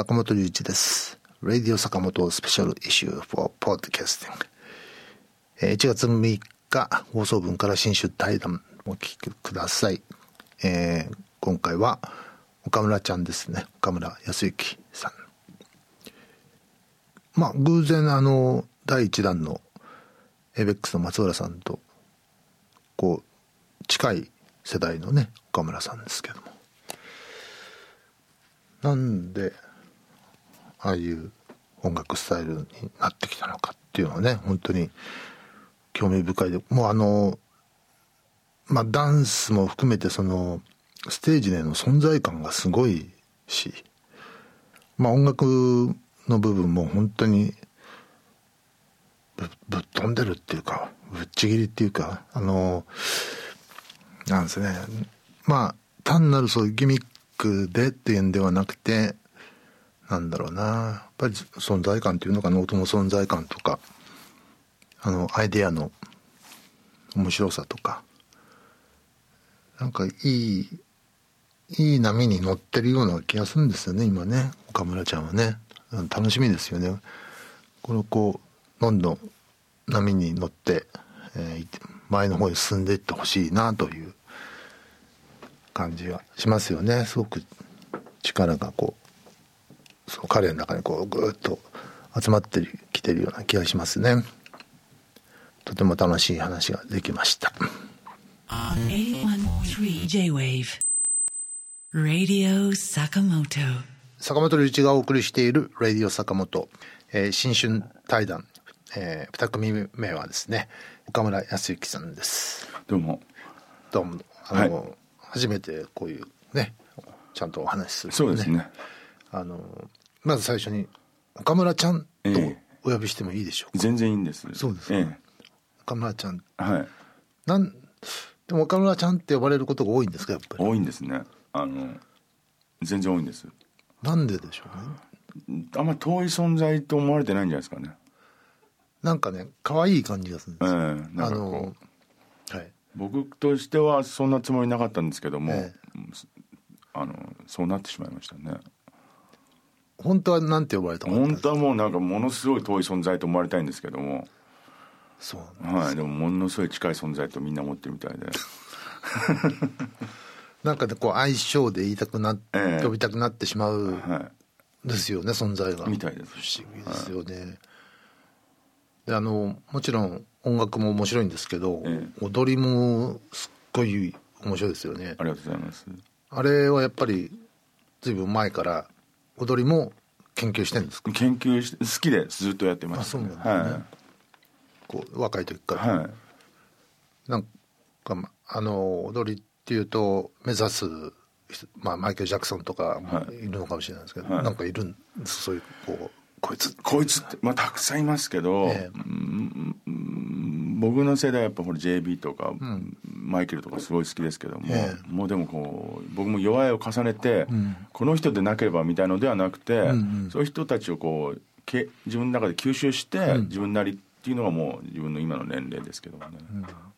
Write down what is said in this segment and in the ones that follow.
坂本龍一です。Radio 坂本スペシャルイシュー for podcasting。1月6日放送分から新春対談お聞きください。えー今回は岡村ちゃんですね。岡村康之さん。まあ偶然あの第1弾のエイベックスの松浦さんとこう近い世代のね岡村さんですけどもなんでああいう音楽スタイルになってきたのかっていうのはね本当に興味深いでもうあのまあダンスも含めてそのステージでの存在感がすごいしまあ音楽の部分も本当にぶぶっ飛んでるっていうかぶっちぎりっていうかあのなんですね。まあ単なるそういうギミックでっていうんではなくてなんだろうな。やっぱり存在感っていうのかな。音の存在感とか。あのアイデアの面白さとか。なんかいいいい波に乗ってるような気がするんですよね今ね。岡村ちゃんはね。楽しみですよね。これをこうどんどん波に乗って、えー前の方に進んでいってほしいなという感じはしますよね。すごく力がこうその彼の中にこうぐーっと集まってきてるような気がしますね。とても楽しい話ができました。81.3 J-Wave Radio Sakamoto 坂本龍一がお送りしている「ラディオ坂本」えー新春対談、え2組目はですね岡村康之さんです。どうも。どうも。あの、はい。初めてこういうねちゃんとお話しする、そうですね。あのまず最初に岡村ちゃんとええ。お呼びしてもいいでしょうか、全然いいんです。そうですかえ岡村ちゃん。えはい。なんでも岡村ちゃんって呼ばれることが多いんですか？やっぱり。多いんですね。あの全然多いんです。なんででしょうね？あんまり遠い存在と思われてないんじゃないですかね。なんかね可愛い感じがするんですよ、ええなんかこう。あのはい。僕としてはそんなつもりなかったんですけども、えあのそうなってしまいましたね本当はなんて呼ばれた本当はもうなんかものすごい遠い存在と思われたいんですけども。そうなんはいでもものすごい近い存在とみんな思ってるみたいで。なんかねこう相性で言いたくな、ええ。呼びたくなってしまうはですよね存在が。みたいです。不思議ですよね、であのもちろん音楽も面白いんですけど、え踊りもすっごい面白いですよね。いありがとうございます。あれはやっぱりずいぶん前から踊りも研究してるんですか？研究して好きでずっとやってました、あそうなんですね。はい。こう若い時から、はい。なんかまあの踊りっていうと目指す人まあマイケル・ジャクソンとかい。るのかもしれないですけど、はい。なんかいるんですそういうこうこいつ。こいつって、まあ、たくさんいますけど、ええ。うん僕の世代はやっぱこれ JB とか、マイケルとかすごい好きですけども、えもうでもこう僕も弱いを重ねて、ん。この人でなければみたいのではなくて、んうん。そういう人たちをこうけ自分の中で吸収して、自分なりっていうのがもう自分の今の年齢ですけどもね、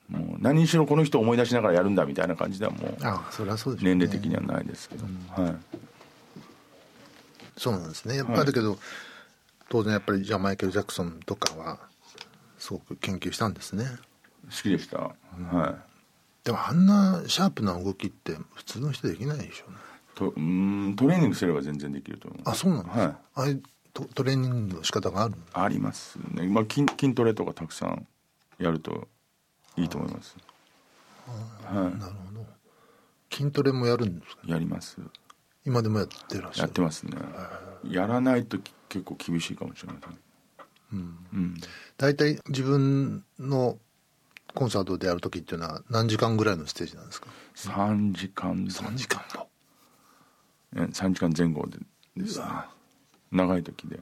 もう何にしろこの人を思い出しながらやるんだみたいな感じではもうああそれはそうでしょうね。年齢的にはないですけど、はい。そうなんですね。やっぱりだけど、当然やっぱりじゃあマイケル・ジャクソンとかはすごく研究したんですね。好きでした、はい。でもあんなシャープな動きって普通の人できないでしょうね。とうーんトレーニングすれば全然できると思う。あそうなんですか、はい。ああいうトトレーニングの仕方があるありますね、まあ、筋筋トレとかたくさんやるといいと思います。はなるほど。筋トレもやるんですか？いやります。今でもやってらっしゃる？やってますね。やらないとき結構厳しいかもしれませんうん、大体自分のコンサートでやる時っていうのは何時間ぐらいのステージなんですか？3時間3時間も。え3時間前後でですね。長い時で。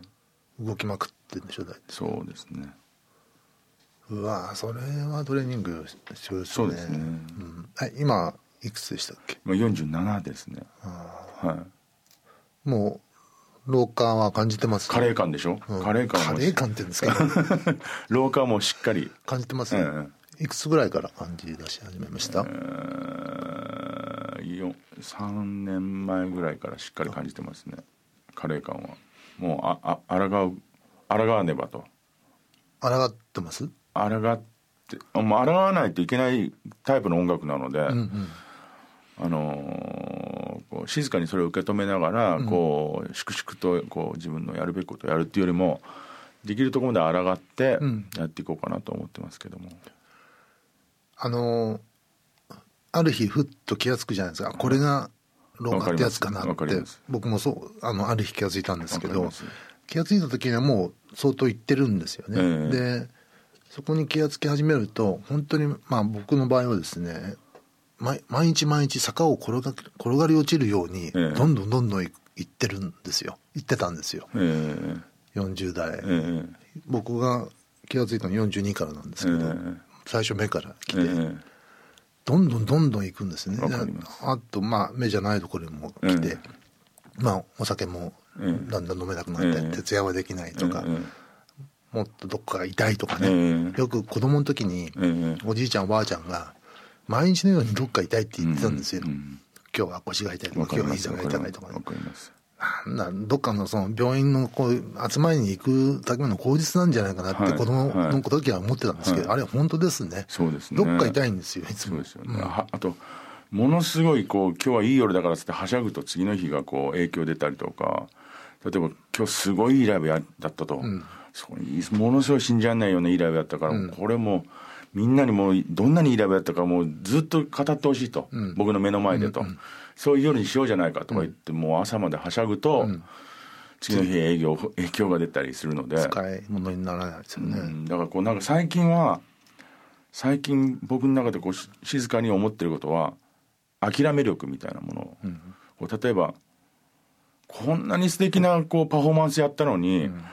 動きまくってんでしょ大体。そうですね。うわそれはトレーニング必要ですね。そうですね。ん。はい、今いくつでしたっけ？まあ、47ですね。はい。もう老化は感じてます？カレー感でしょ、うん。カレー感もカレー感って言うんですか？老化もしっかり。感じてます、えいくつぐらいから感じ出し始めました、えーよ3年前ぐらいからしっかり感じてますね。カレー感は。もうああ抗う抗わねばと。抗ってます？抗ってあもう抗わないといけないタイプの音楽なので、あのーこう静かにそれを受け止めながら、こう粛々とこう自分のやるべきことをやるっていうよりもできるところまで抗ってやっていこうかなと思ってますけども、あのーある日ふっと気が付くじゃないですか。これがローマってやつかなって。僕もそうあのある日気が付いたんですけど気が付いた時にはもう相当いってるんですよね、ええ。でそこに気が付き始めると本当にまあ僕の場合はですね毎毎日毎日坂を転が転がり落ちるようにええ。どんどんどんどんいいってるんですよ。行ってたんですよ。えー40代、えー僕が気が付いたの42からなんですけど、ええ。最初目から来て、えーどんどんどんどん行くんですね。あとまあ目じゃないところにも来て、えまあお酒もええ。だんだん飲めなくなって、ええ。徹夜はできないとか、えーもっとどっかが痛いとかね、ええ。よく子供の時に、ええ。おじいちゃんおばあちゃんが毎日のようにどっか痛いって言ってたんですよ、うんうん今日は腰が痛いとか今日は膝が痛いとかね。かります。なんだどっかのその病院のこう集まりに行くための口実なんじゃないかなってはい子供はい。の時は思ってたんですけど、はい。あれは本当ですね。そうですね。どっか痛いんですよいつも。そうですよね、はあとものすごいこう今日はいい夜だからっつってはしゃぐと次の日がこう影響出たりとか例えば今日すごいいいライブやだったと、そこにものすごい信じられないようないいライブやったから、これもうみんなにもうどんなにいいライブやったかもうずっと語ってほしいと、僕の目の前でと、そういう夜にしようじゃないかとか言って、もう朝まではしゃぐと、次の日営業影響が出たりするので。使い。物にならないですよね、うん。だからこうなんか最近は最近僕の中でこうし静かに思ってることは諦め力みたいなもの。を、こう例えばこんなに素敵なこうパフォーマンスやったのに、うん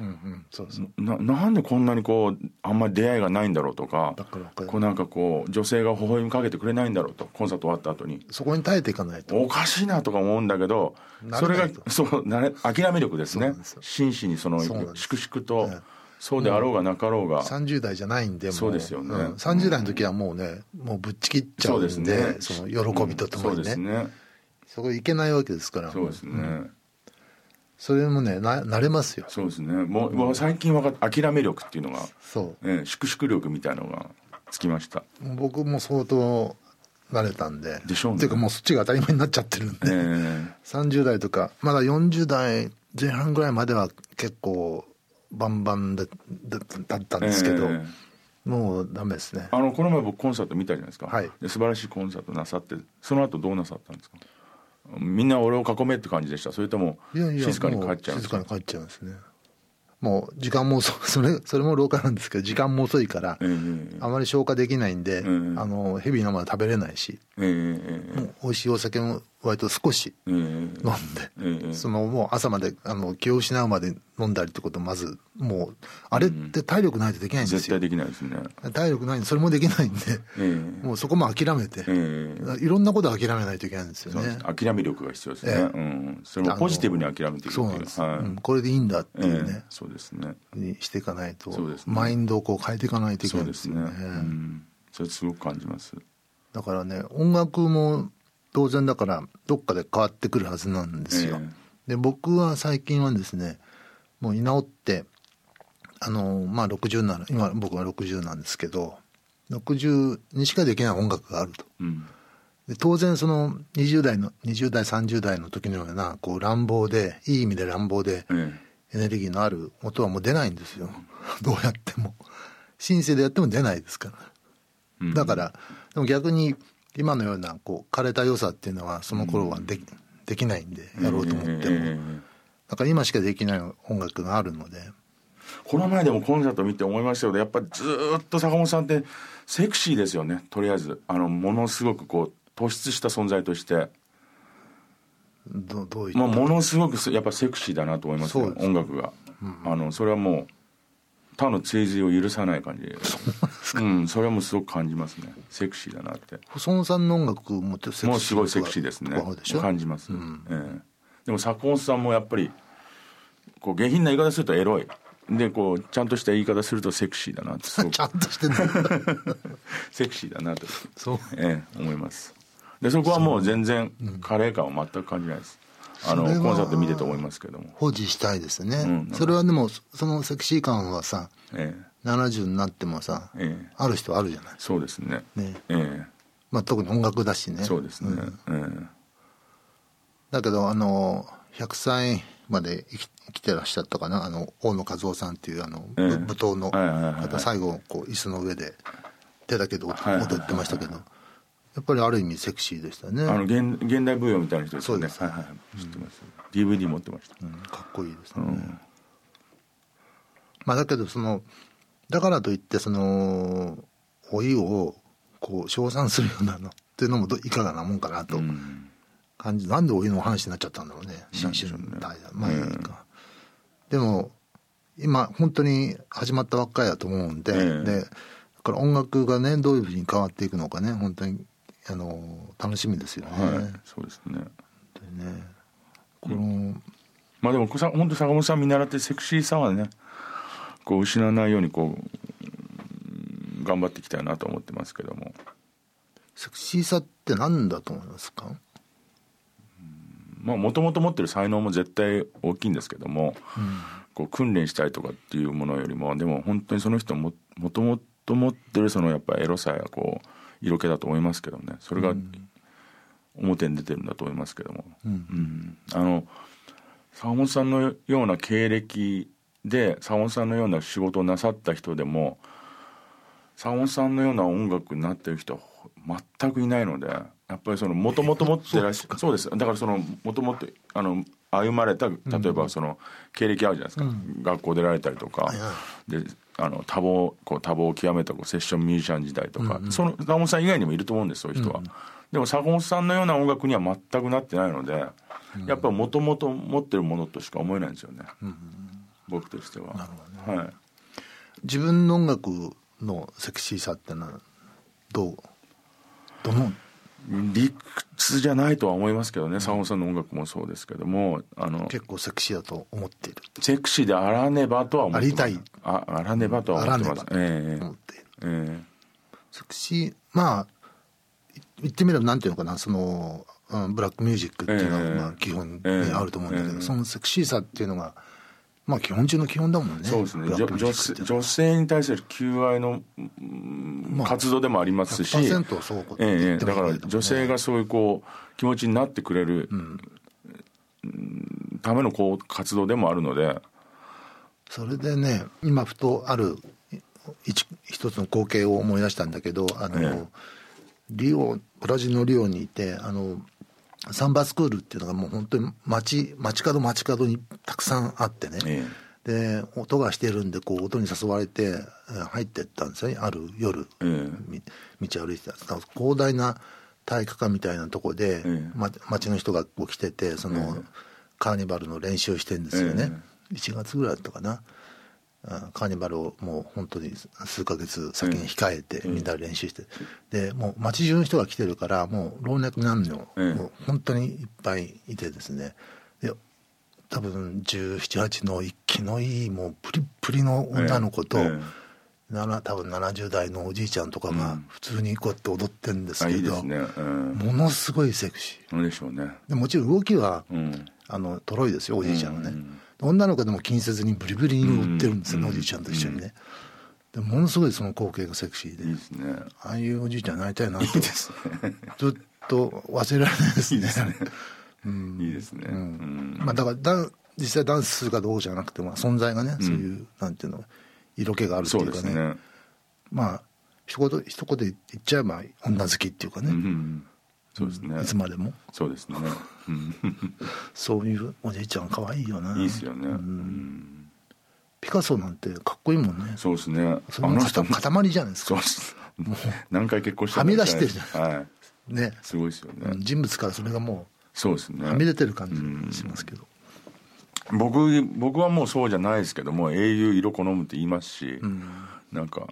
うんそうそう。ななんでこんなにこうあんまり出会いがないんだろうとかこうなんかこう女性が微笑みかけてくれないんだろうとコンサート終わった後に。そこに耐えていかないと。おかしいなとか思うんだけどそれがそうなれ諦め力ですね。真摯にその粛々とええ。そうであろうがなかろうが、30代じゃないんでもそうですよね。ん。30代の時はもうねもうぶっちぎっちゃうんでそうですね。その喜びとともにね,、そうですね。そこいけないわけですから。そうですね、それもねな慣れますよ。そうですね。もう、もう最近分かっ諦め力っていうのが、そええ粛々力みたいなのがつきました。う僕も相当慣れたんで。でしょうね。っていうかもうそっちが当たり前になっちゃってるんで、え。え30代とかまだ40代前半ぐらいまでは結構バンバンでだだったんですけど、え。もうダメですね。あのこの前僕コンサート見たじゃないですか、はい。で素晴らしいコンサートなさってその後どうなさったんですか？みんな俺を囲めって感じでした。それとも静かに帰っちゃうんもですか？静かに帰っちゃうんですね。もう時間も遅 それそれも廊下なんですけど時間も遅いから、ええあまり消化できないんで、うんあのヘビーなものは食べれないし、えええ。もう美味しいお酒も割と少し飲んで、ええそのもう朝まであの気を失うまで飲んだりってことまずもうあれって体力ないとできないんですよ、絶対できないですね。体力ないんでそれもできないんで、ええ。もうそこも諦めて、ええ。いろんなこと諦めないといけないんですよね。諦め力が必要ですね、ええ。うん、それもポジティブに諦めていくそうなんです、はい。うん。これでいいんだっていうええ。ね、そうですね。にしていかないと、マインドをこう変えていかないといけないですね、ですよね。うん、それすごく感じます。だからね音楽も当然だからどっかで変わってくるはずなんですよ、えで僕は最近はですねもう居直ってあのまあ60なの今僕は60なんですけど60にしかできない音楽があると。うん。で当然その20代の20代30代の時のようなこう乱暴でいい意味で乱暴でえエネルギーのある音はもう出ないんですよ。どうやっても。シンセでやっても出ないですから。えうん。だからでも逆に今のようなこう枯れた良さっていうのはその頃はでき,、できないんでやろうと思っても、だから今しかできない音楽があるので。この前でもコンサート見て思いましたけどやっぱりずーっと坂本さんってセクシーですよね。とりあえずあのものすごくこう突出した存在として、どどういまあ、ものすごくすやっぱセクシーだなと思いますよ音楽が、あのそれはもう他の追随を許さない感じ。うんそれはもうすごく感じますね。セクシーだなって。細野さんの音楽もセクシーもうすごいセクシーですね。感じます、ええ。でも坂本さんもやっぱりこう下品な言い方するとエロい。でこうちゃんとした言い方するとセクシーだなって ちゃんとしてる セクシーだなと、そう。ええ、思います。でそこはもう全然カレー感は全く感じないですあのコンサート見てて思いますけども、保持したいですね、うんそれはでもそのセクシー感はさえ70になってもさ、ええ。えある人はあるじゃない、そうですね。ね。えまあ、特に音楽だしね。えそうですね、うん。えだけどあの100歳まで生き生きてらっしゃったかな？あの大野和夫さんっていうあの、ええ。ぶ舞踏のはいはいはいはい。方最後こう椅子の上で手だけで踊はいはいはいはい。ってましたけどやっぱりある意味セクシーでしたね、えあの現現代舞踊みたいな人ですよね。そうです。はいはい知ってます、DVD 持ってました、うん。かっこいいですね、まあだけどそのだからといってその老いをこう称賛するようなのっていうのもどいかがなもんかなと。うん。感じ、なんで老いの話になっちゃったんだろうね。新春代だまあいいか、でも今本当に始まったばっかりだと思うんで、ええ。でだから音楽がねどういうふうに変わっていくのかね。本当にあの楽しみですよね、はい。そうですね。本当にねこの、まあでもさ本当坂本さん見習ってセクシーさはねこう失わないようにこううん頑張っていきたいなと思ってますけども。セクシーさって何だと思いますか？まあもともと持ってる才能も絶対大きいんですけども、こう訓練したいとかっていうものよりもでも本当にその人ももともと持ってるそのやっぱエロさやこう色気だと思いますけどね。それが表に出てるんだと思いますけども、うん。あの坂本さんのような経歴で坂本さんのような仕事をなさった人でも坂本さんのような音楽になってる人は全くいないのでやっぱりそのもともと持ってらっしゃ そうです。だからそのもともとあの歩まれた例えばその経歴あるじゃないですか、学校出られたりとか、であの多忙こう多忙を極めたこうセッションミュージシャン時代とか、その坂本さん以外にもいると思うんですそういう人は、でも坂本さんのような音楽には全くなってないので、やっぱもともと持ってるものとしか思えないんですよね、僕としては、はい。自分の音楽のセクシーさってのはどう？どの理屈じゃないとは思いますけどね。坂本さんの音楽もそうですけどもあの結構セクシーだと思っているセクシーであらねばとは思ってありたい。ああらねばとは思ってます。ええ。えセクシーまあい言ってみればなんていうのかな。その、うん、ブラックミュージックっていうのええ。はまあ基本にええあると思うんだけど、ええ。そのセクシーさっていうのがまあ基本中の基本だもんね。えそうですね。女女性に対する求愛の、活動でもありますし、100%そうええええ。だから女性がそういうこう気持ちになってくれる、うんためのこう活動でもあるので。それでね今ふとある一一つの光景を思い出したんだけどあの、ええ。リオブラジルのリオにいてあのサンバスクールっていうのがもう本当に街街角街角にたくさんあってね、えで音がしてるんでこう音に誘われてえー入ってったんですよね。ある夜、え道歩いてた。広大な体育館みたいなとこで、ええ。ま、街の人がこう来ててその、カーニバルの練習してんですよね、1月ぐらいだったかな。あカーニバルをもう本当に数ヶ月先に控えてみんなで練習して、でもう街中の人が来てるからもう老若男女、ええもう本当にいっぱいいてですね。で多分1718の息のいいもうプリップリの女の子と、え多分70代のおじいちゃんとかが普通にこうやって踊ってるんですけど、ものすごいセクシー。でしょうね。でもちろん動きは、うん。あのトロいですよおじいちゃんはね、うん女の子でも気にせずにブリブリに踊ってるんですよね、おじいちゃんと一緒にね、でものすごいその光景がセクシーで。ね。ああいうおじいちゃんになりたいなと。いいですね。ずっと忘れられないですね。いいですね。いいですね、うん。まあ、だからだ実際ダンスするかどうじゃなくて、まあ、存在がね、そういうなんていうの色気があるってそいううかねね。まあ一言一言で言っちゃえば女好きっていうかね、うんそうですね。いつまでも？そうですね、うん、そういうおじいちゃん可愛いよないいですよね、うん。ピカソなんてかっこいいもんね。そうですね。それの塊塊じゃないですか。そうです。何回結婚したはみ出してるじゃん。はい。ね。すごいですよね、うん。人物からそれがもそうですね。うはみ出てる感じしますけど、僕僕はもうそうじゃないですけども英雄色好むって言いますし、なんか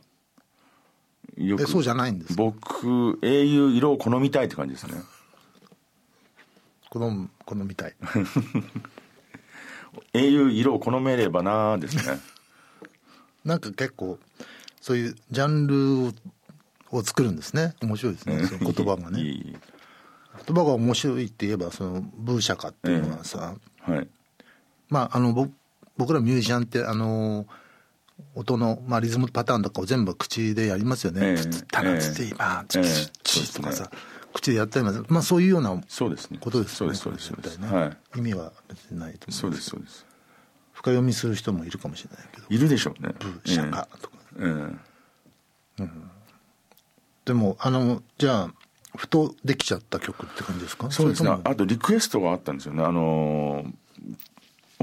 よえそうじゃないんですか？僕英雄色を好みたいって感じですね。好む好みたい。英雄色を好めればなーですね。なんか結構そういうジャンルをを作るんですね。面白いですねその言葉がね。言葉が面白いって言えばそのブーシャカっていうのはさ、はい。まああの僕僕らミュージシャンってあの音の、まあ、リズムパターンとかを全部口でやりますよね。ええつったらつって今、チキチとかさそうで、口でやったります。まあそういうようなそうですねことですよね。そうですそうですこれ絶対ねはい意味は別にないと思そうですそうです深読みする人もいるかもしれないけど、いるでしょうねブーシャカとか。えええでも、あの、じゃあ、ふとできちゃった曲って感じですかえそうですねあとリクエストがあったんですよねあのー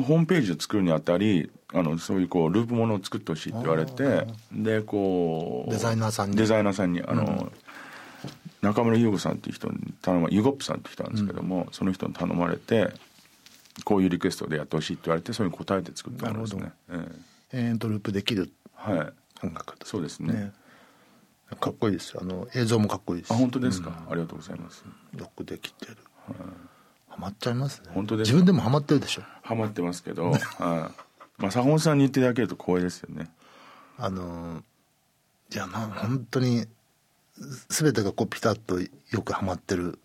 ホームページを作るにあたりあのそういうこうループものを作ってほしいって言われてでこうデザイナーさんに。デザイナーさんにあの、中村優子さんっていう人に頼まユゴップさんっていう人なんですけども、その人に頼まれてこういうリクエストでやってほしいって言われてそれに答えて作ったものですね、え延々とループできる。えはい。音楽と。そうですね。かっこいいですよ。あの、映像もかっこいいです。あ本当ですか、ありがとうございます。よくできてる。ハマっちゃいますね。本当ですか？自分でもハマってるでしょ。ハマってますけど、はい。まあ坂本さんに言っていただけると光栄ですよね。あのいやまあ本当に全てがこうピタッとよくハマってる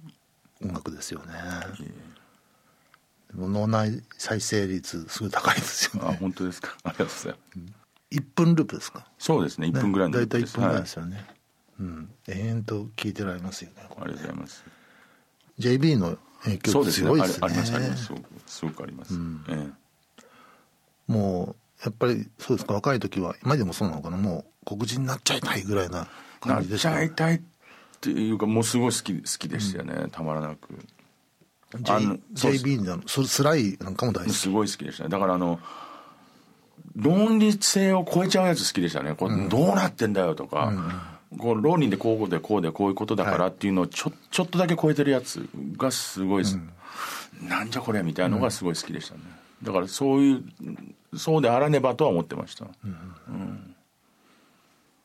音楽ですよね。脳内再生率すごい高いですよあね本当ですか。ありがとうございます、1分ループですか？そうですね1分ぐらいの大体1分ぐらいですはよね、うん。延々と聞いてられますよねあれりがとうございます。JB の影響そうですね。すね。ありありますあります。すごくあります、えもうやっぱりそうですか？若い時は今でもそうなのかな？もう黒人になっちゃいたいぐらいな感じでしたゃいたいっていうかもうすごい好き好きでしたよね、たまらなく。J あの JB のススライなんかも大好き。すごい好きでしたね。だからあの論理性を超えちゃうやつ好きでしたね。こうどうなってんだよとか、こう論理でこうでこうでこういうことだからっていうのをちょちょっとだけ超えてるやつがすごいす、なんじゃこれみたいなのがすごい好きでしたね。だからそういうそうであらねばとは思ってました、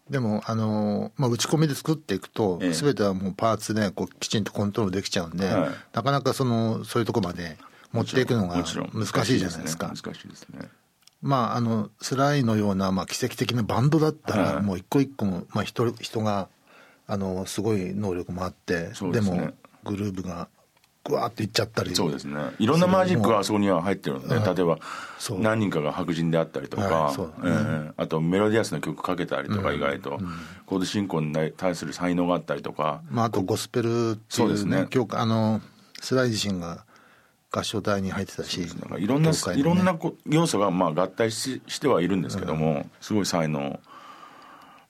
でもあのーまあ、打ち込みで作っていくと、ええ。全てはもうパーツでこうきちんとコントロールできちゃうんで、はい。なかなかそのそういうとこまで持っていくのが難しいじゃないですか。難しいですねまああのスライのような、まあ、奇跡的なバンドだったら、はい。もう一個一個の、まあ、人人があのすごい能力もあってでそうでもグルーブがぐわーっていっちゃったり。そうですね。いろんなマジックがあそこには入ってるので、例えば何人かが白人であったりとか、はいそうええあとメロディアスな曲かけたりとか意外と、コード進行に対する才能があったりとか。まあ、あとゴスペルっていう,、そうですね。あのスライ自身が合唱隊に入ってたしなんかいろんな、ね。いろんなこ要素がまあ合体ししてはいるんですけども、すごい才能。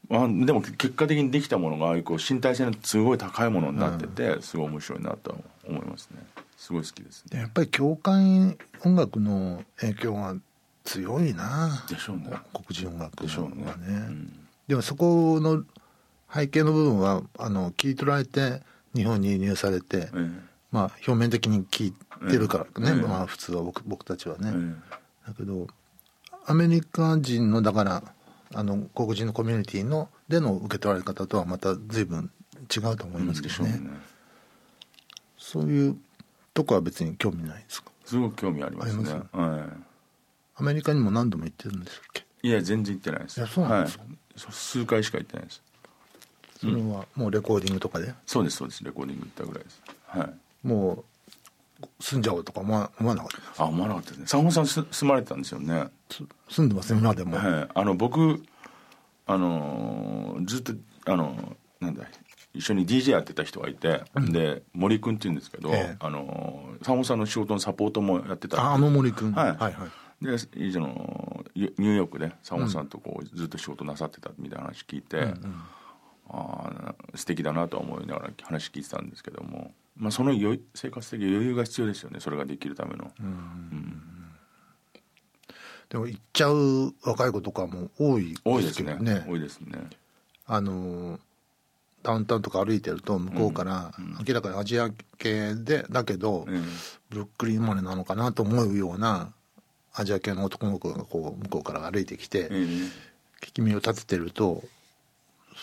まあ、でも結果的にできたものがああいうこう身体性のすごい高いものになってて、すごい面白いなと思いますね。すごい好きですね。やっぱり教会音楽の影響が強いな。でしょうね。黒人音楽でしょうね。はねうん。でもそこの背景の部分はあの切り取られて日本に輸入されて、ええ。まあ表面的に聞いてるからね、ええまあ普通は僕僕たちはね、えだけどアメリカ人のだからあの黒人のコミュニティのでの受け取られ方とはまた随分違うと思いますけどね,、そういうとこは別に興味ないですか？すごく興味ありますね。アメリカにも何度も行ってるんですっけ？いいや全然行ってないです。いやそうなんですか？はい、そ数回しか行ってないです。それはもうレコーディングとかで？そうですそうです。レコーディング行ったぐらいです。はい。もう住んじゃおうとか思わ思わなかった？あ思わなかったですね。佐本さんす住まれてたんですよね。す住んでますね今でも、はい、あの僕あのーずっとあのなんだ一緒に DJ やってた人がいて、で森君っていうんですけど、ええ。あのー坂本さんの仕事のサポートもやってたああの森君はい。はいはい。で以上のニューヨークで坂本さんとこうずっと仕事なさってたみたいな話聞いて、ああ素敵だなとは思いながら話聞いてたんですけども、まあ、その余生活的余裕が必要ですよね。それができるための、でも行っちゃう若い子とかも多いですねけどね。多いですね。あのーダウンタウンとか歩いてると向こうから明らかにアジア系でだけど、ええブルックリン生まれなのかなと思うようなアジア系の男の子がこう向こうから歩いてきて、ええ聞き耳を立ててると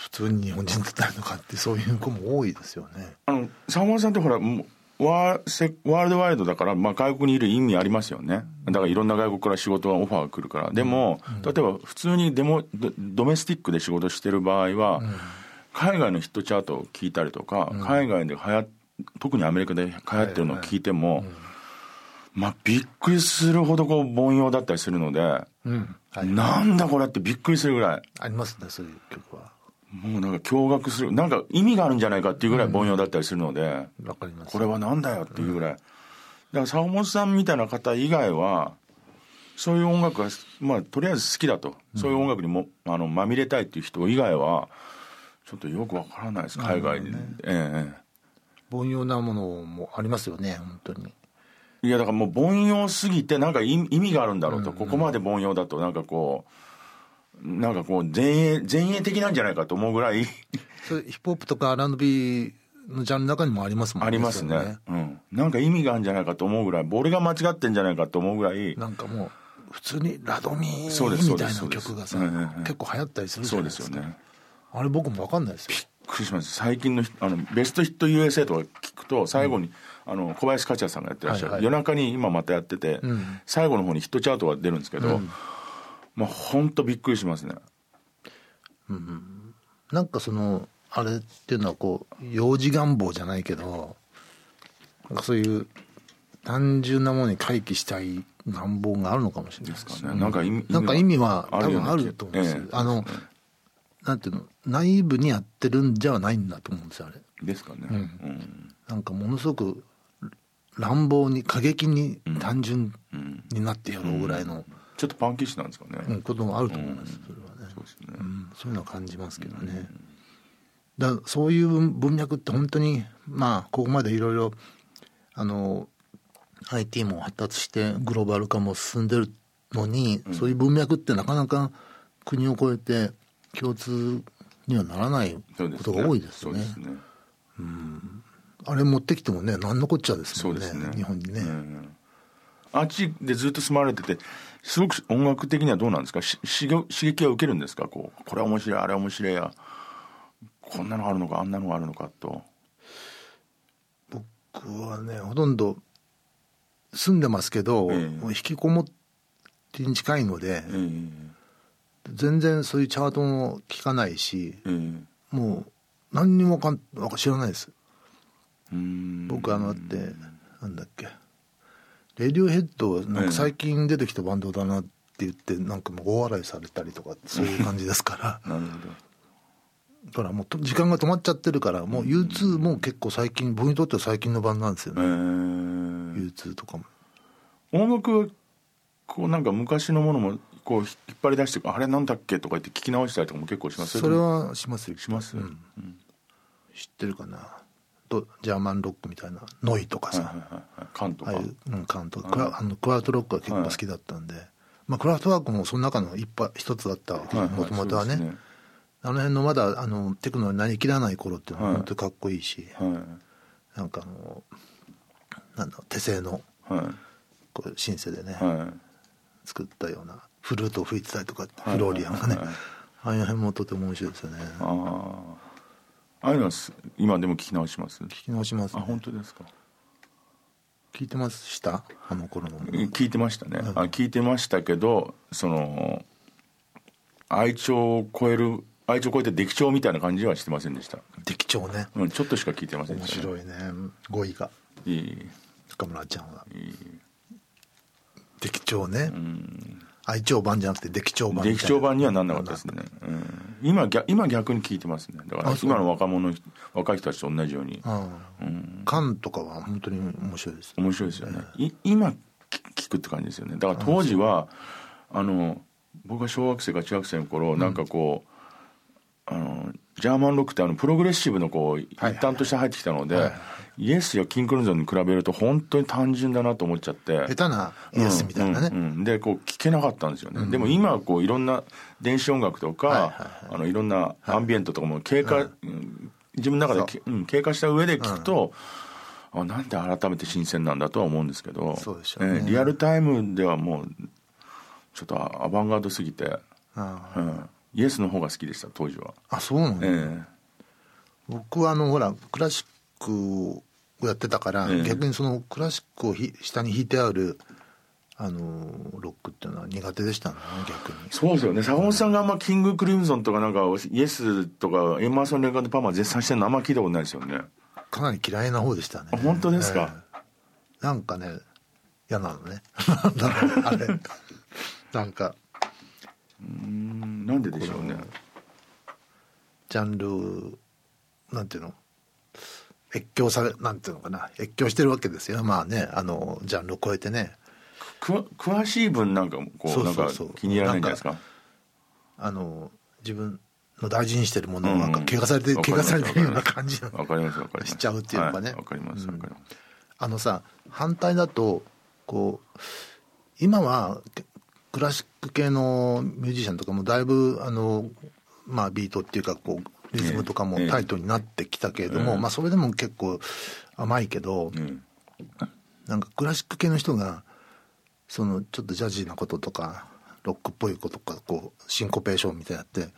普通に日本人だったりとかってそういう子も多いですよね。あの坂本さんってほらワーセワールドワイドだから、まあ、外国にいる意味ありますよね。だからいろんな外国から仕事がオファーが来るから。でも、例えば普通にデモドドメスティックで仕事してる場合は、海外のヒットチャートを聞いたりとか、海外で流行特にアメリカで流行ってるのを聞いても、まあびっくりするほどこう凡庸だったりするので、うん。はいなんだこれってびっくりするぐらい。ありますねそういう曲はもうなんか驚愕する。なんか意味があるんじゃないかっていうぐらい凡庸だったりするので、わかります。これはなんだよっていうぐらい、だから坂本さんみたいな方以外はそういう音楽がまあとりあえず好きだと、そういう音楽にもあのまみれたいっていう人以外はちょっとよくわからないです。海外で、ええ凡庸なものもありますよね本当に。いやだからもう凡庸すぎてなんか意意味があるんだろうと、ここまで凡庸だとなんかこうなんかこう前衛前衛的なんじゃないかと思うぐらい。それヒップホップとか R&B のジャンルの中にもありますもんねありますね。うん、なんか意味があるんじゃないかと思うぐらい俺が間違ってんじゃないかと思うぐらい。なんかもう普通にラドミそうですーみたいなそうです。曲がさそうですうんうんうん。結構流行ったりするじそうでゃないですすかよね。あれ僕も分かんないですよ。びっくりします。最近のひあのベストヒット USA とか聞くと最後に、あの小林克也さんがやってらっしゃる、はいはい。夜中に今またやってて、ん。最後の方にヒットチャートが出るんですけど、まあ本当びっくりしますね。なんかそのあれっていうのはこう幼児願望じゃないけどなんかそういう単純なものに回帰したい願望があるのかもしれないですかね。なんか意味なんか意味は多分あると思うんですよ、ええあのなんていうのナイーブにやってるんじゃないんだと思うんですよあれ。ですかね、うん。なんかものすごく乱暴に過激に単純になってやろうぐらいの、ちょっとパンキッシュなんですかね、うんこともあると思います、それはね。そうですね、うん、そういうのは感じますけどね、だそういう文脈って本当にまあここまでいろいろあの IT も発達してグローバル化も進んでるのに、そういう文脈ってなかなか国を越えて共通にはならないことが多いですよね。ね。あれ持ってきてもね何のこっちゃですもんねそうですね。日本にね、うん。あっちでずっと住まれててすごく音楽的にはどうなんですか？し刺激は受けるんですか？こうこれ面白いあれ面白いやこんなのがあるのかあんなのがあるのかと。僕はねほとんど住んでますけど、ええ。もう引きこもってに近いので、ええ全然そういうチャートも聞かないしええ。もう何にもかんわか知らないです。うん。僕あのだってなんだっけレディオヘッドなんか最近出てきたバンドだなって言ってなんかもう大笑いされたりとかそういう感じですから。なるほど。だからもうと時間が止まっちゃってるからもう U2 も結構最近僕にとっては最近のバンドなんですよえね、ー U2 とかも。音楽はこうなんか昔のものもこう引っ張り出してあれなんだっけとか言って聞き直したりとかも結構します？それはしますよ。します、うん。知ってるかな？とジャーマンロックみたいなノイとかさ、カンとか。ああいう、うん、カントクラあのクワウトロックが結構好きだったんで、まあ、クラフトワークもその中の一派一つだったわけ。もともとはね,、あの辺のまだあのテクノになりきらない頃っていうのははい。本当にかっこいいし、はなんかあのなんだ手製のこうシンセでね、はい。作ったようなフルートを吹いてたりとか、い。フローリアンがね、ああいう辺もとても面白いですよね。ああああいうのはす。今でも聞き直します？聞き直しますあね本当ですか。聞いてました？あの頃の。聞いてましたね、あ聞いてましたけどその愛鳥を超える愛鳥を超えて出来帳みたいな感じはしてませんでした、敵長ね。うん、ちょっとしか聞いてませんで面した、白いね。語彙が。いい。中村ちゃんは。いい。敵長ね、愛鳥版じゃなくて敵長版劇場版にはなんなかったですね、うん、今逆今逆に聞いてますね。だから今の若者若い人たちと同じように。うん。カンとかは本当に面白いです。面白いですよね、い今き聞くって感じですよね。だから当時はあの僕が小学生か中学生の頃、なんかこうあのジャーマンロックってあのプログレッシブのこう一はい端として入ってきたので、イエスやキンクルーゾンに比べると本当に単純だなと思っちゃって。下手なイエスみたいなね、うんうん。うんでこう聞けなかったんですよね、でも今はこういろんな電子音楽とか、はいはいあのいろんなアンビエントとかも経過、うん。自分の中でけ、う。ん、経過した上で聞くと、あなんで改めて新鮮なんだとは思うんですけどそうでしょうね。えーリアルタイムではもうちょっとアバンガードすぎて、あうん、イエスの方が好きでした当時は、あそうなんだ、え僕はあのほらクラシックをやってたから、ええ。逆にそのクラシックをひ下に弾いてあるあのロックっていうのは苦手でしたね逆に。そうですよね。坂本さんがあんまキング・クリムゾンとかなんかイエスとかエマーソン・レガード・パーマー絶賛してるのあんま聞いたことないですよね。かなり嫌いな方でしたね。あ本当ですか？ええ。なんかね嫌なのね。なんだろうあれ。なんかうん。なんででしょうね。ジャンルなんていうの？越境されなんていうのかな？越境してるわけですよ。まあねあのジャンルを超えてね。く詳しい分なんかこそううなんか気に入らないんじゃないですか？あの自分の大事にしてるものをなんかうん怪我されて、わかります。怪我されてるような感じのわかりますわかります。しちゃうっていうのがね。はいわかりますわかります。あのさ反対だとこう今はけクラシック系のミュージシャンとかもだいぶあの、まあ、ビートっていうかこうリズムとかもええタイトになってきたけれども、ええ。まあ、それでも結構甘いけど、うん。なんかクラシック系の人がそのちょっとジャジーなこととかロックっぽいこととかこうシンコペーションみたいなやって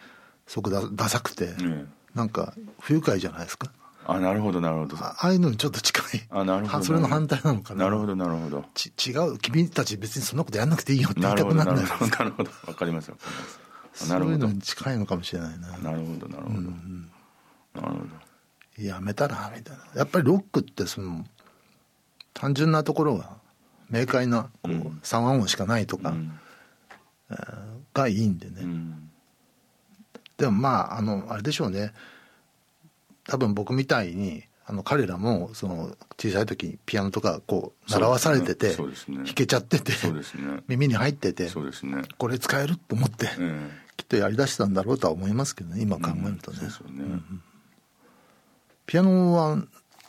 すごくダダサくて、え。なんか不愉快じゃないですか？あなるほどなるほど。あああいうのにちょっと近い。あなるほどはそれの反対なのかな。なるほどなるほど。ち違う。君たち別にそんなことやんなくていいよって言ないるたくなる。んだよどなるほど。わかりますわかります。あそういうなるほどのに近いのかもしれないな。なるほどなるほど。なるほど。やめたらみたいな。やっぱりロックってその単純なところが明快なこう、3和音しかないとか、うん。えーがいいんでね、うん。でもまああのあれでしょうね多分僕みたいにあの彼らもその小さい時にピアノとかこう習わされてて、そうですね。弾けちゃっててね。耳に入っててそうですね。これ使えると思って、えきっとやりだしたんだろうとは思いますけどね今考えるとね、ピアノは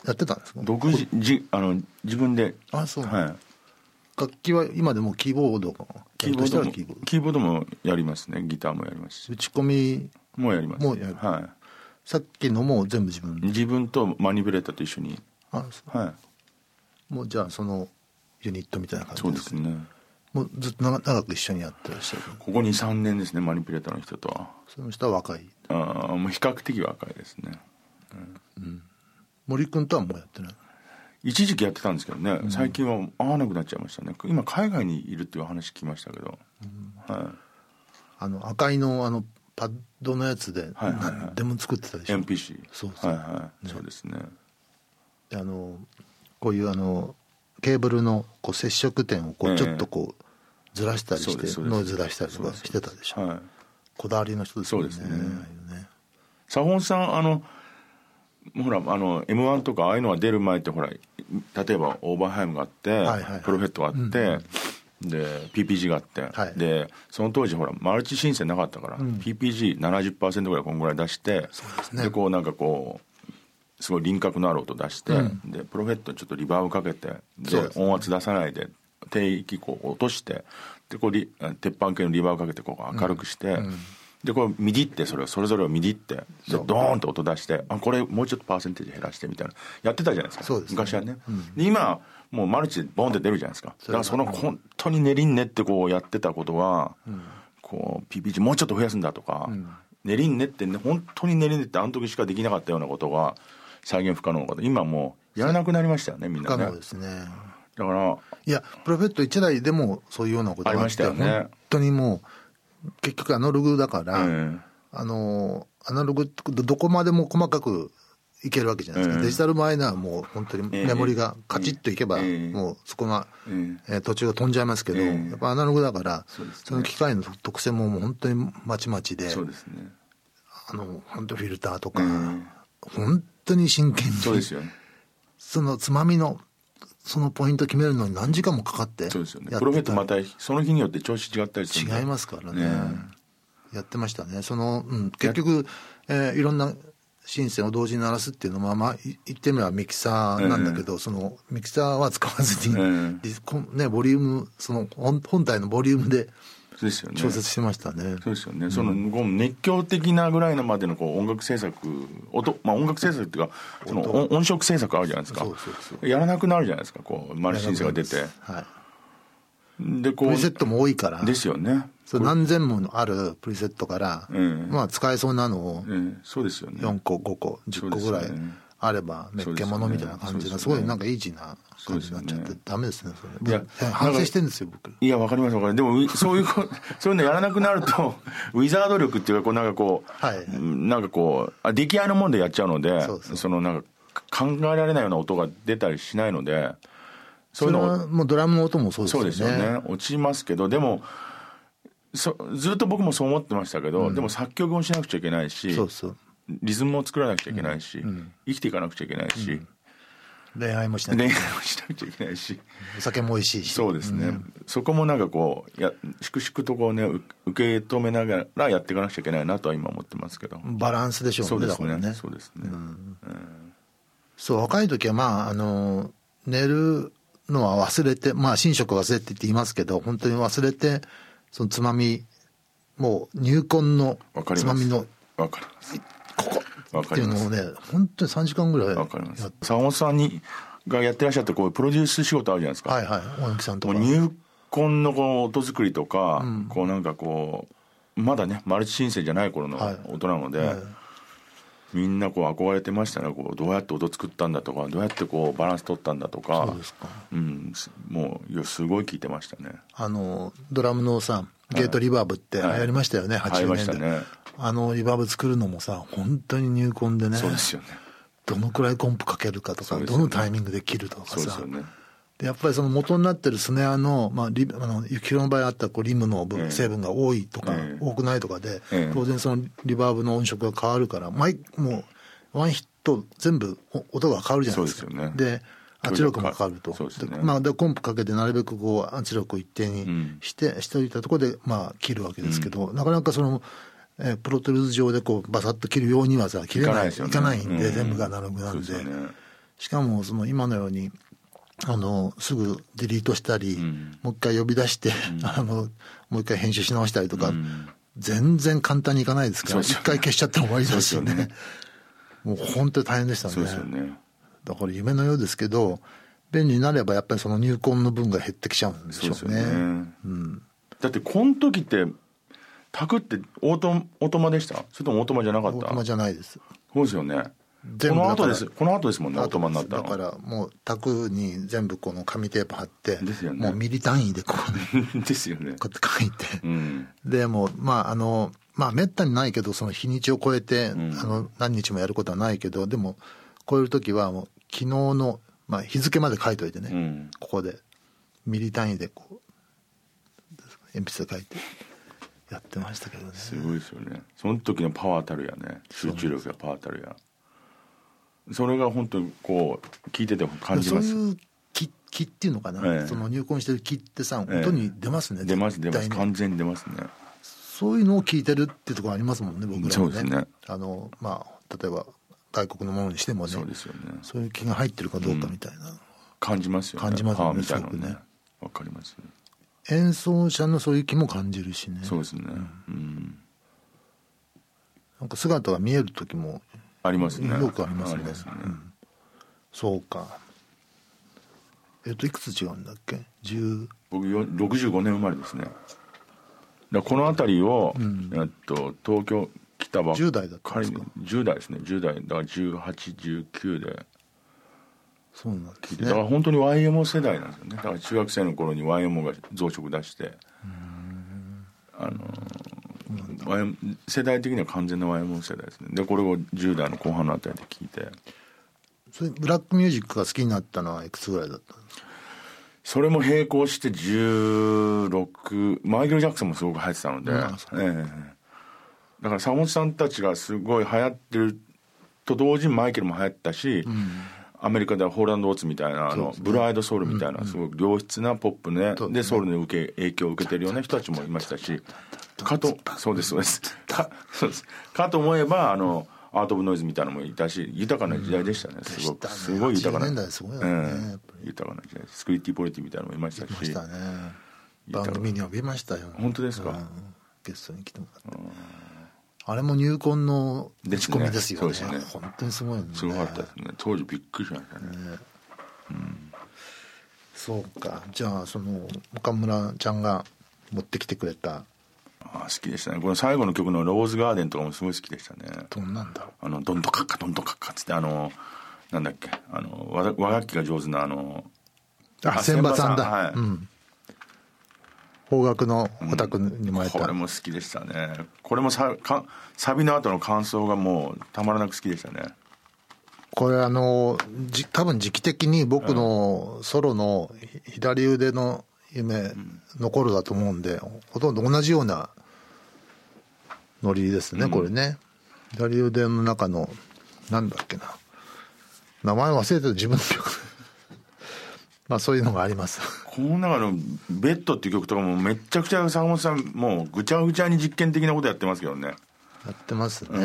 やってたんですか？独自じあの自分で。あそう、はい。楽器は今でもキーボードキーボードもキーボード。もやりますね。ギターもやりますし。打ち込みもうやりますもうやるはさっきのも全部自分い自分とマニピュレーターと一緒に。あそう。はい。もうじゃあそのユニットみたいな感じそうですね。もうずっと長長く一緒にやってらっしゃる？ここ23年ですねマニピュレーターの人とは。その人は若い？ああもう比較的若いですね。森君とはもうやってない？一時期やってたんですけどね。最近は会わなくなっちゃいましたね。今海外にいるっていう話聞きましたけど、はあの赤いのあのパッドのやつではいはいはい。何でも作ってたでい、しょ、MPC そうそう。はいはい、そうですね。であのこういうあのケーブルのこう接触点をこええ。うちょっとこうずらしたりしてそうですそうです。ノイズ出したりとかしてたでしょ。はい。こだわりの人ですよねそうですね。サホンさんあのほらあの m 1とかああいうのが出る前ってほら例えばオーバーハイムがあって、はいはいはい。プロフェットがあって、で PPG があって、はい。でその当時ほらマルチ申請なかったから、PPG70% ぐらいこんぐらい出してですね。こうなんかこうすごい輪郭のある音出して、でプロフェットにちょっとリバーブかけてでね。音圧出さないで低域こう落としてでこうリ鉄板系のリバーブかけてこう明るくして、でこう MIDI ってそれをそれぞれを MIDI ってでドーンと音出してあこれもうちょっとパーセンテージ減らしてみたいな。やってたじゃないですか。ね。昔はね、で今もうマルチでボンって出るじゃないですか。だからその本当に練りんねってこうやってたことは、こう PPG もうちょっと増やすんだとか、練りんねってね本当に練りんねってあの時しかできなかったようなことが再現不可能なこと。今もうやらなくなりましたよねみん不なね。可能ですね。だからいやプロフェット1台でもそういうようなことがありましたよね。本当にもう結局アナログだから、えあのアナログどこまでも細かくいけるわけじゃないですか、ええデジタル前のはもう本当にメモリがカチッといけば、ええ。もうそこが、ええ。ー途中が飛んじゃいますけど、ええ。やっぱアナログだからそ,、の機械の特性ももう本当にまちまちでそうですね。あの本当フィルターとか、え本当に真剣にそうですよね。そのつまみのそのポイント決めるのに何時間もかかってそうですよね。プロフェットまたその日によって調子違ったりする違いますからね。ね。やってましたね。その、うん、結局、えーいろんなシンセを同時に鳴らすっていうのは、まあ、い言ってみればミキサーなんだけど、そのミキサーは使わずに、ね、ボリュームその本本体のボリュームで調節してましたね。そうですよね、そのこう熱狂的なぐらいのまでのこう音楽制作音、まあ、音楽制作っていうかその音音色制作あるじゃないですか。そうそうそやらなくなるじゃないですかこうマルチ申請が出て。はい、でこうプリセットも多いから。ですよねそう何千もあるプリセットから、ええまあ使えそうなのをええそうですよね。4個5個10個ぐらいあればめっけものみたいな感じがすごいなんかイージーな感じになっちゃってダメですねそれ。いや反省してるんですよ僕。いやわかりますわかります。でも そういうこそういうのやらなくなると ウィザード力っていうかこうなんかこう、はい。なんかこうあ出来合いのもんでやっちゃうのでそうそう。そのなんか考えられないような音が出たりしないのでそそうれいうのもうドラムの音もそうですそうよねですよね。落ちますけどでもそずっと僕もそう思ってましたけど、でも作曲もしなくちゃいけないしそうそう。リズムも作らなくちゃいけないし、生きていかなくちゃいけないし、恋愛もしな恋愛もしなくちゃいけないしお酒も美味しいし。そうですね、そこもなんかこうや粛々とこうねう受け止めながらやっていかなくちゃいけないなとは今思ってますけど、バランスでしょねそううですね。ね。そうですね、そう若い時はまああの寝るのは忘れてまあ寝食忘れてって言いますけど本当に忘れてそのつまみもう入魂のつます。みのわかります。ここ。わかります。っていうのをね本当に3時間ぐらい坂本さんにがやってらっしゃってこういうプロデュース仕事あるじゃないですか、はいはい。大貫さんとか。もう入魂のこの音作りとか、こうなんかこうまだねマルチ申請じゃない頃のはい。音なので、みんなこう憧れてましたね。こうどうやって音作ったんだとかどうやってこうバランス取ったんだとか。そうですか。うん、すもうすごい聞いてましたね。あのドラムのさゲートリバーブって流行りましたよね、はい80流行りまし年で、たね。あのリバーブ作るのもさ本当に入魂でねそうですよねどのくらいコンプかけるかとか、ねどのタイミングで切るとかさそうですよねでやっぱりその元になってるスネアの,、まあ、リあの幸宏の場合あったこうリムの成分が多いとか、ええ。多くないとかで、ええ。当然そのリバーブの音色が変わるからマイもうワンヒット全部お音が変わるじゃないですか。そうですよね。で圧力もかかる。と。そうですね。でまあ、でコンプかけてなるべくこう圧力を一定にして、しておいたところで、まあ、切るわけですけど、なかなかその、えープロトゥルーズ上でこうバサッと切るようにはさ切れない。いかないんで、うん全部がアナログなんで。しかもその今のようにあのすぐディリートしたり、ん。もう一回呼び出して、あのもう一回編集し直したりとか、ん。全然簡単にいかないですから一ね。回消しちゃっても終わりですよね。もう本当に大変でしたね。ね。だから夢のようですけど便利になればやっぱりその入魂の分が減ってきちゃうんでしょうね。そうですよね、だってこの時ってタクってオートオートマでしたそれともオートマじゃなかったオートマじゃないですそうですよねこの後ですこの後ですもんねオートマになったの。だからもうタクに全部この紙テープ貼って、ですよね。もうミリ単位でこうね ですよね。こうやって書いて、うん。でもうまああのまあめったにないけどその日にちを超えて、あの何日もやることはないけどでも超える時はもう昨日の、まあ、日付まで書いといてね、うん。ここでミリ単位でこう鉛筆で書いてやってましたけどね。すごいですよね。その時のパワーたるやね。集中力がパワーたるやそれが本当にこう聞いてても感じます。そういう気気っていうのかな、ええ。その入魂してる気ってさええ音に出ますね、出ます出ます。完全に出ますね。そういうのを聞いてるっていうところありますもんね僕らもね。そうですね。あのまあ例えば外国のものにしてもね。そうですよね。そういう気が入ってるかどうかみたいな、感じますよね。感じますよね。すごくね。わかります。演奏者のそういう気も感じるしね。そうですね。うん。なんか姿が見える時もありますね。よくありますね。ますね。そうか。えっといくつ違うんだっけ？10僕よ65年生まれですね。だこの辺りを、えっと、東京来たばっかり。10代だったんですか？10代ですね。10代。だから1819で。そうなんですだからね本当に YMO 世代なんですよね。だから中学生の頃に YMO が増殖出して。あの YM 世代的には完全な YMO 世代ですね。でこれを10代の後半のあたりで聞いて。それブラックミュージックが好きになったのはいくつぐらいだったんですかそれも並行して16マイケル・ジャクソンもすごく流行ってたので、うんええだから坂本さんたちがすごい流行ってると同時にマイケルも流行ったし、アメリカではホーランド・オーツみたいなあの、ブルーアイド・ソウルみたいなすごく良質なポップね、でソウルに受け影響を受けてるような人たちもいましたしかとそうですそうですかそうですかと思えばあのアート・オブ・ノイズみたいなのもいたし豊かな時代でしたね、すごくすごい豊かな80年代すごいよねええやっぱ豊かな時代スクリティ・ポリティみたいなのもいましたし番組に呼びましたよ本当ですかうんゲストに来てもらってあれも入魂の打ち込みですよね。ですね。ね本当にすごいよね。すごかったですね。当時びっくりしましたね。そうか。じゃあその岡村ちゃんが持ってきてくれた。ああ好きでしたね。この最後の曲の「ローズガーデン」とかもすごい好きでしたね。どんなんだろう。あのどんどかっかどんどかっかっつってあのなんだっけ。あの和和楽器が上手なあのあ千葉さんだ、はい。うん邦楽のお宅にもらえた、これも好きでしたね。これもさかサビの後の感想がもうたまらなく好きでしたね。これあのじ多分時期的に僕のソロのひ左腕の夢の頃だと思うんでほとんど同じようなノリですね、これね。左腕の中のなんだっけな。名前忘れてた自分の曲まあそういうのがあります。この中の「ベッド」っていう曲とかもめっちゃくちゃ坂本さんもうぐちゃぐちゃに実験的なことやってますけどね。やってますね、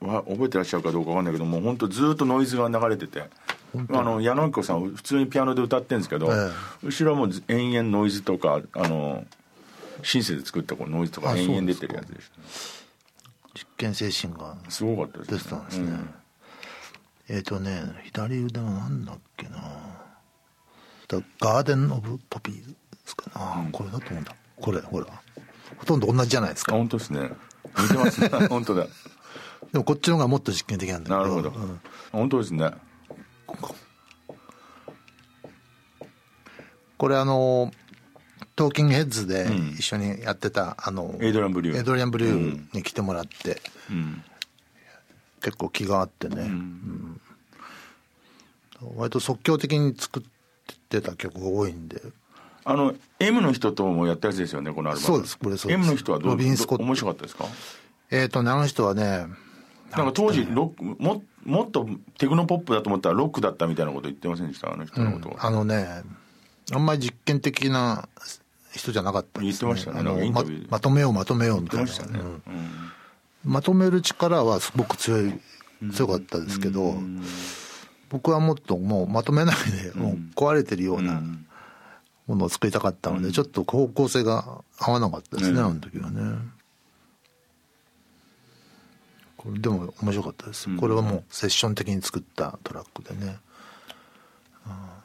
わ覚えてらっしゃるかどうかわかんないけどもう本当ずっとノイズが流れてて。あの矢野彦さん普通にピアノで歌ってるんですけど、え後ろはもう延々ノイズとかあのシンセで作ったこうノイズとかあ延々出てるやつでしたね。実験精神がすごかったですね。出てたんですね、えっ、とね左腕のなんだっけな。だガーデン・オブ・ポピーですかな、これだと思うんだ。これほら。ほとんど同じじゃないですあか本当ですね。似てますね。本当だ。でもこっちの方がもっと実験的なんだけどなるほど、うん。本当ですね。これあのトーキングヘッズで一緒にやってた、あのエイドリアンブリュー。エイドリアンブリューに来てもらって、うん。結構気があってね、うん。割と即興的に作ってた曲が多いんで。あの M の人ともやったやつですよねこのアルバム。そうですこれそうです。M の人はどうロビンスコ面白かったですか？えっ、とねあの人はねなんか当時ロックももっとテクノポップだと思ったらロックだったみたいなこと言ってませんでした？あの人のことを、あのねあんまり実験的な人じゃなかったです、ね、言ってましたね。あのままとめようまとめようみたいな、ね、うん。うん。まとめる力はすごく強い強かったですけど、僕はもっともうまとめないで、もう壊れてるようなものを作りたかったので、ちょっと方向性が合わなかったですね、うん。あの時はね。これでも面白かったです、これはもうセッション的に作ったトラックでね。うん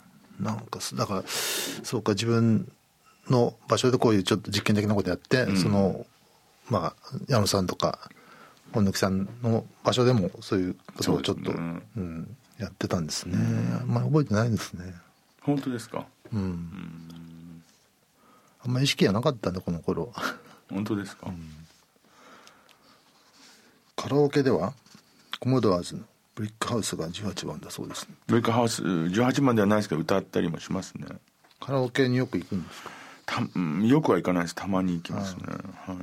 なんかすだからそうか自分の場所でこういうちょっと実験的なことやって、そのまあ矢野さんとか本貫さんの場所でもそういうことをちょっとう、ん、やってたんですね、あんまり覚えてないですね。本当ですか？あんまり意識がなかったんだこの頃。本当ですか、カラオケではコモドアーズのブリックハウスが18番だそうですね。ブレイクハウス18番ではないですけど歌ったりもしますね。カラオケによく行くんですか？た、うんよくは行かないです。たまに行きますね、はい。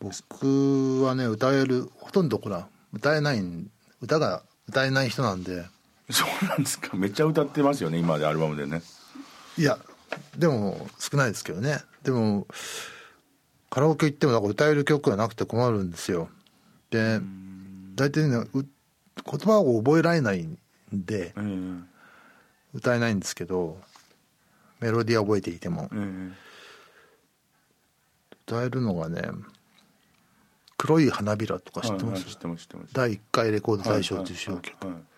僕はね歌えるほとんどほら歌えないん歌が歌えない人なんでそうなんですか。めっちゃ歌ってますよね今までアルバムでね。いやでも少ないですけどね。でもカラオケ行ってもなんか歌える曲がなくて困るんですよ。で大体ねう言葉を覚えられないんでええ。歌えないんですけどメロディーは覚えていても。ええ。歌えるのがね「黒い花びら」とか知ってます、第1回レコード大賞受賞曲、はいはいはい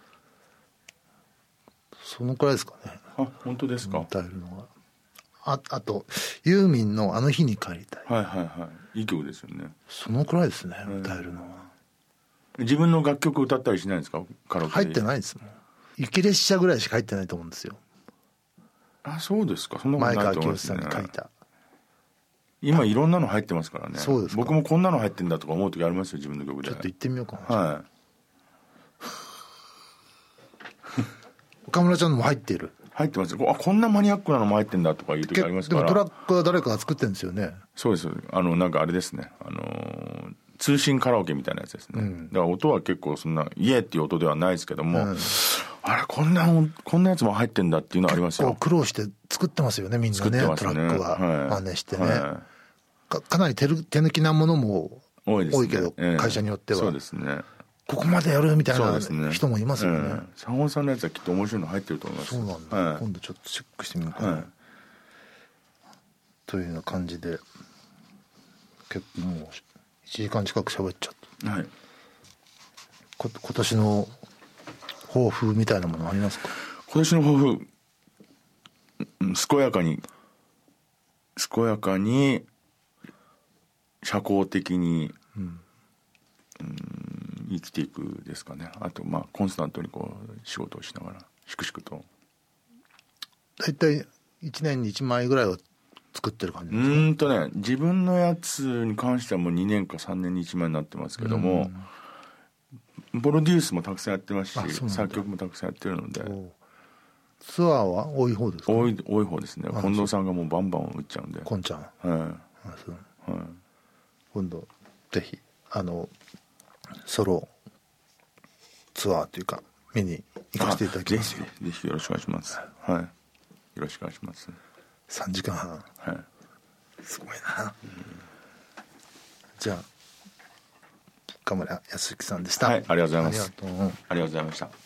そのくらいですかね。あ本当ですか、歌えるのがああとユーミンの「あの日に帰りたい。はいはいはい。いい曲ですよね」そのくらいですね歌えるのは、自分の楽曲歌ったりしないんですか？カラオケ入っていないですもん。雪列車ぐらいしか入ってないと思うんですよ。あそうですか。そんなこと前ないと思います川清さんに書いねた。今いろんなの入ってますからね。そうですか。僕もこんなの入ってんだとか思う時ありますよ自分の曲で。ちょっと行ってみようかな、は岡村ちゃんのも入っている。い入ってますよ。あこんなマニアックなのも入ってんだとかいう時ありますから。でもトラックは誰かが作ってるんですよね。そうですあのなんかあれですね。あのー通信カラオケみたいなやつですね、だから音は結構そんなイエーっていう音ではないですけども、あれこんなこんなやつも入ってんだっていうのはありますよ。苦労して作ってますよねみんなねね。トラックは。はい。真似してね、はかかなり手る手抜きなものも多いですね。けど、ええ。会社によっては。そうですねここまでやるみたいな人もいますよね。ええ。坂本さんのやつはきっと面白いの入ってると思いますそうなんだ、はい今度ちょっとチェックしてみようかな、はいというような感じで結構もう1時間近く喋っちゃった。はい。こ今年の抱負みたいなものありますか？今年の抱負うん健やかに健やかに社交的に、うん生きていくですかね。あとまあコンスタントにこう仕事をしながら粛々と。大体1年に1枚ぐらいは作ってる感じうーんとね自分のやつに関してはもう2年か3年に1枚になってますけども、プロデュースもたくさんやってますし作曲もたくさんやってるので。ツアーは多い方ですか？多い多い方ですね。近藤さんがもうバンバン打っちゃうんで。こんちゃんは。い。はい。今度ぜひあのソロツアーというか見に行かせていただきますよ。あぜひぜひよろしくお願いします。はい。よろしくお願いします。3時間半。はい。すごいな。じゃあ岡村康之さんでした。はいありがとうございます。ありがとうございました